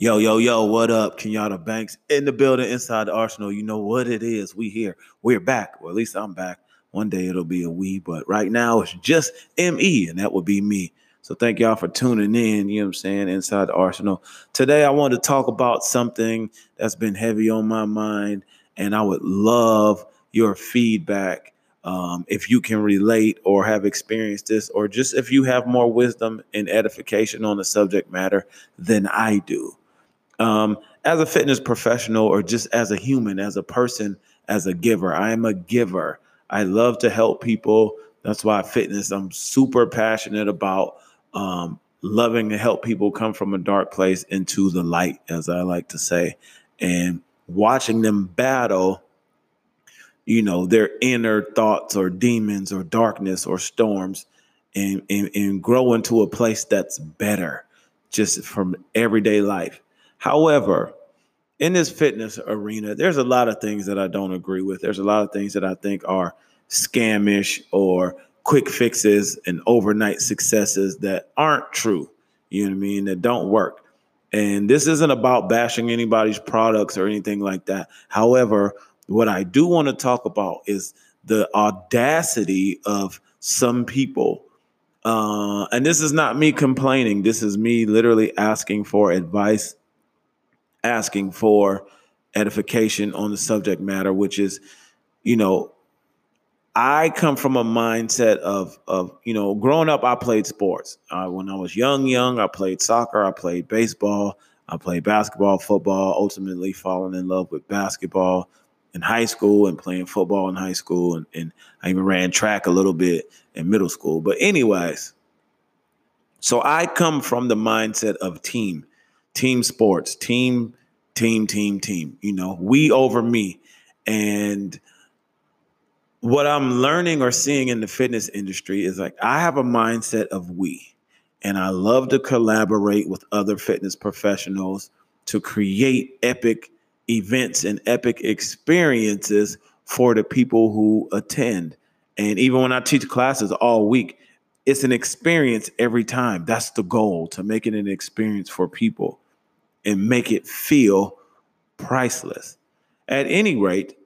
Yo, yo, yo, what up? Kenyatta Banks in the building inside the arsenal. You know what it is. We here. We're back. Well, at least I'm back. One day it'll be a we, but right now it's just ME, and that would be me. So thank y'all for tuning in, you know what I'm saying, inside the arsenal. Today I want to talk about something that's been heavy on my mind, and I would love your feedback. Um, if you can relate or have experienced this, or just if you have more wisdom and edification on the subject matter than I do um, as a fitness professional or just as a human, as a person, as a giver. I am a giver. I love to help people. That's why fitness, I'm super passionate about um, loving to help people come from a dark place into the light, as I like to say, and watching them battle, you know, their inner thoughts or demons or darkness or storms and, and, and grow into a place that's better just from everyday life. However, in this fitness arena, there's a lot of things that I don't agree with. There's a lot of things that I think are scamish or quick fixes and overnight successes that aren't true. You know what I mean? That don't work. And this isn't about bashing anybody's products or anything like that. However, what I do want to talk about is the audacity of some people. Uh, and this is not me complaining. This is me literally asking for advice asking for edification on the subject matter, which is, you know, I come from a mindset of of you know, growing up, I played sports. Uh, when I was young, young, I played soccer, I played baseball, I played basketball, football. Ultimately, falling in love with basketball in high school and playing football in high school, and, and I even ran track a little bit in middle school. But anyways, so I come from the mindset of team team sports, team, team, team, team. You know, we over me. And what I'm learning or seeing in the fitness industry is like I have a mindset of we. And I love to collaborate with other fitness professionals to create epic events and epic experiences for the people who attend. And even when I teach classes all week, it's an experience every time. That's the goal to make it an experience for people and make it feel priceless. At any rate,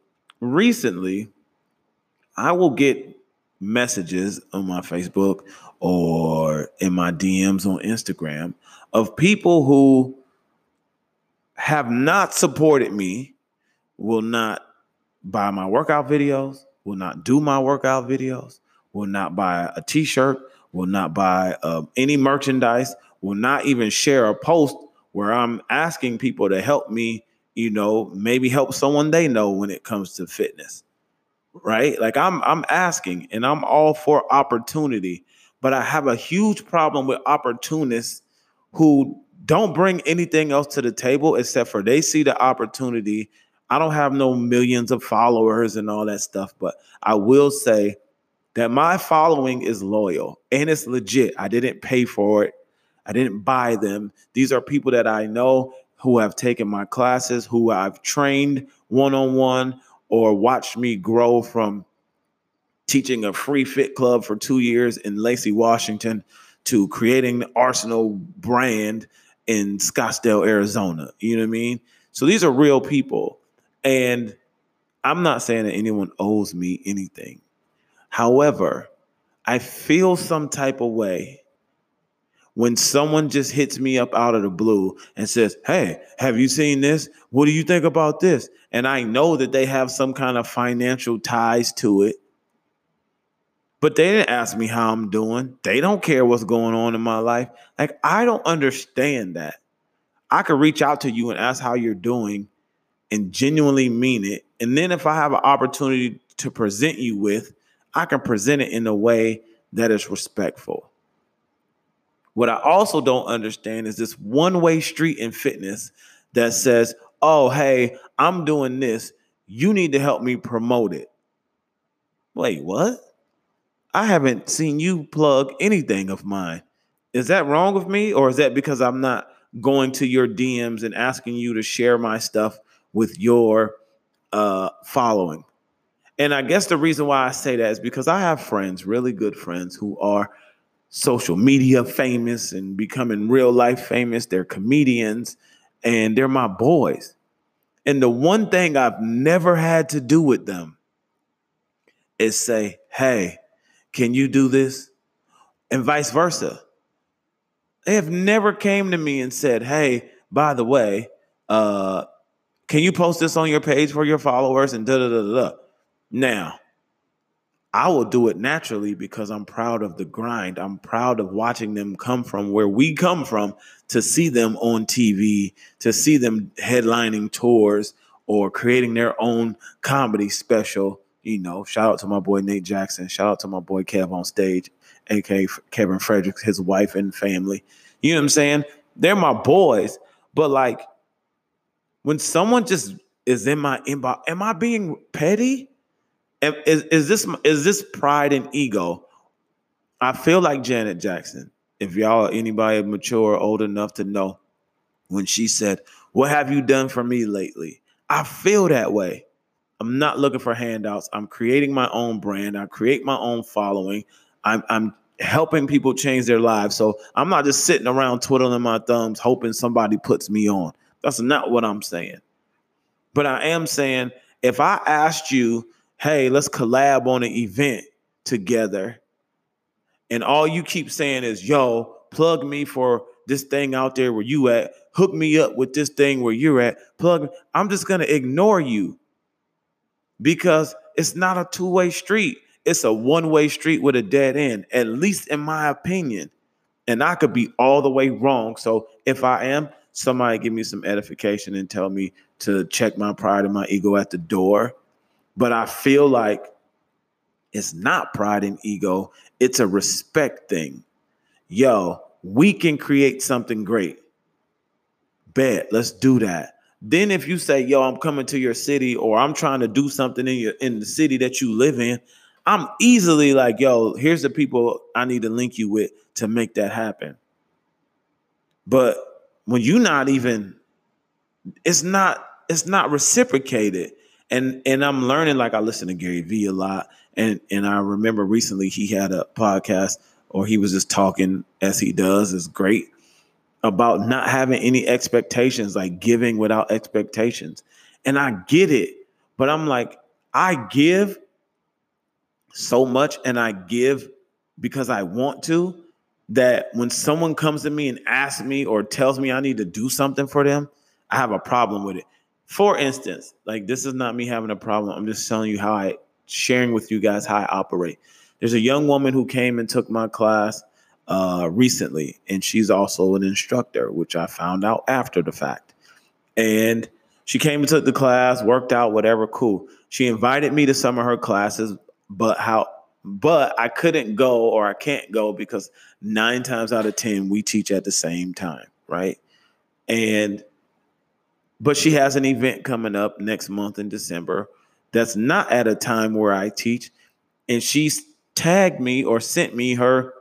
recently, I will get messages on my Facebook or in my DMs on Instagram of people who have not supported me, will not buy my workout videos, will not do my workout videos, will not buy a t shirt, will not buy uh, any merchandise, will not even share a post where I'm asking people to help me, you know, maybe help someone they know when it comes to fitness. Right? Like I'm I'm asking and I'm all for opportunity, but I have a huge problem with opportunists who don't bring anything else to the table except for they see the opportunity. I don't have no millions of followers and all that stuff, but I will say that my following is loyal and it's legit. I didn't pay for it. I didn't buy them. These are people that I know who have taken my classes, who I've trained one on one, or watched me grow from teaching a free fit club for two years in Lacey, Washington, to creating the Arsenal brand in Scottsdale, Arizona. You know what I mean? So these are real people. And I'm not saying that anyone owes me anything. However, I feel some type of way when someone just hits me up out of the blue and says, Hey, have you seen this? What do you think about this? And I know that they have some kind of financial ties to it, but they didn't ask me how I'm doing. They don't care what's going on in my life. Like, I don't understand that. I could reach out to you and ask how you're doing and genuinely mean it. And then if I have an opportunity to present you with, I can present it in a way that is respectful. What I also don't understand is this one way street in fitness that says, oh, hey, I'm doing this. You need to help me promote it. Wait, what? I haven't seen you plug anything of mine. Is that wrong with me? Or is that because I'm not going to your DMs and asking you to share my stuff with your uh, following? And I guess the reason why I say that is because I have friends, really good friends, who are social media famous and becoming real life famous. They're comedians and they're my boys. And the one thing I've never had to do with them is say, hey, can you do this? And vice versa. They have never came to me and said, hey, by the way, uh, can you post this on your page for your followers and da da da da. Now, I will do it naturally because I'm proud of the grind. I'm proud of watching them come from where we come from to see them on TV, to see them headlining tours or creating their own comedy special. You know, shout out to my boy Nate Jackson. Shout out to my boy KevOnStage, aka Kevin Fredericks, his wife and family. You know what I'm saying? They're my boys. But like when someone just is in my inbox, am I being petty? Is, is this is this pride and ego? I feel like Janet Jackson. If y'all anybody mature old enough to know when she said, "What have you done for me lately?" I feel that way. I'm not looking for handouts. I'm creating my own brand. I create my own following. I'm, I'm helping people change their lives. So I'm not just sitting around twiddling my thumbs, hoping somebody puts me on. That's not what I'm saying. But I am saying if I asked you hey, let's collab on an event together. And all you keep saying is, yo, plug me for this thing out there where you at. Hook me up with this thing where you're at. Plug me. I'm just gonna ignore you because it's not a two-way street. It's a one-way street with a dead end, at least in my opinion. And I could be all the way wrong. So if I am, somebody give me some edification and tell me to check my pride and my ego at the door but I feel like it's not pride and ego, it's a respect thing. Yo, we can create something great. Bet, let's do that. Then if you say, "Yo, I'm coming to your city or I'm trying to do something in your in the city that you live in," I'm easily like, "Yo, here's the people I need to link you with to make that happen." But when you're not even it's not it's not reciprocated and and I'm learning like I listen to Gary Vee a lot, and and I remember recently he had a podcast or he was just talking as he does is great about not having any expectations, like giving without expectations, and I get it, but I'm like I give so much and I give because I want to that when someone comes to me and asks me or tells me I need to do something for them, I have a problem with it. For instance, like this is not me having a problem. I'm just telling you how I sharing with you guys how I operate. There's a young woman who came and took my class uh, recently, and she's also an instructor, which I found out after the fact. And she came and took the class, worked out, whatever, cool. She invited me to some of her classes, but how but I couldn't go or I can't go because nine times out of 10, we teach at the same time, right? And but she has an event coming up next month in December that's not at a time where I teach. And she's tagged me or sent me her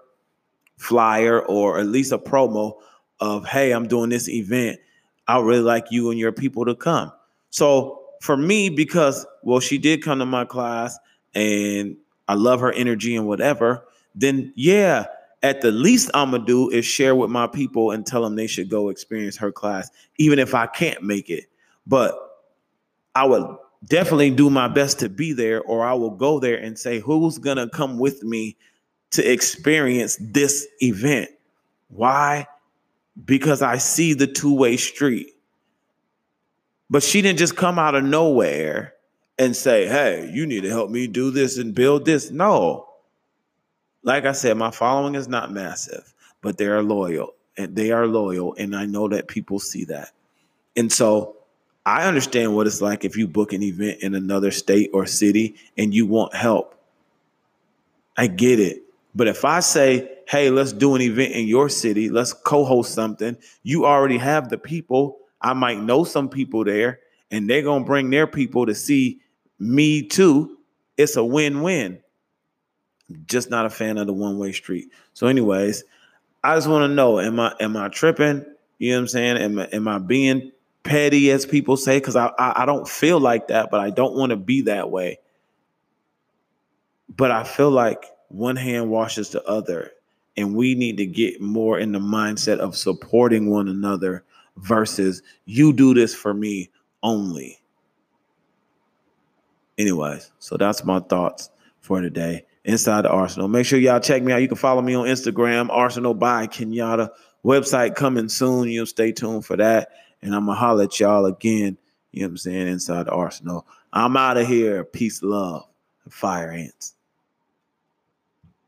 flyer or at least a promo of, hey, I'm doing this event. I really like you and your people to come. So for me, because, well, she did come to my class and I love her energy and whatever, then yeah, at the least I'm gonna do is share with my people and tell them they should go experience her class, even if I can't make it. But I would definitely do my best to be there, or I will go there and say, who's gonna come with me to experience this event? Why? Because I see the two-way street. But she didn't just come out of nowhere and say, hey, you need to help me do this and build this. No like I said, my following is not massive, but they are loyal and they are loyal. And I know that people see that. And so I understand what it's like if you book an event in another state or city and you want help. I get it. But if I say, hey, let's do an event in your city, let's co host something, you already have the people. I might know some people there, and they're going to bring their people to see me too. It's a win win just not a fan of the one way street. So, anyways, I just want to know: Am I am I tripping? You know what I'm saying? Am I, am I being petty, as people say? Because I, I I don't feel like that, but I don't want to be that way. But I feel like one hand washes the other, and we need to get more in the mindset of supporting one another versus you do this for me only. Anyways, so that's my thoughts for today inside the Arsenal. Make sure y'all check me out. You can follow me on Instagram, Arsenal by Kenyatta. Website coming soon. You'll stay tuned for that. And I'm gonna holler at y'all again. You know what I'm saying? Inside the Arsenal. I'm out of here. Peace, love, and fire ants.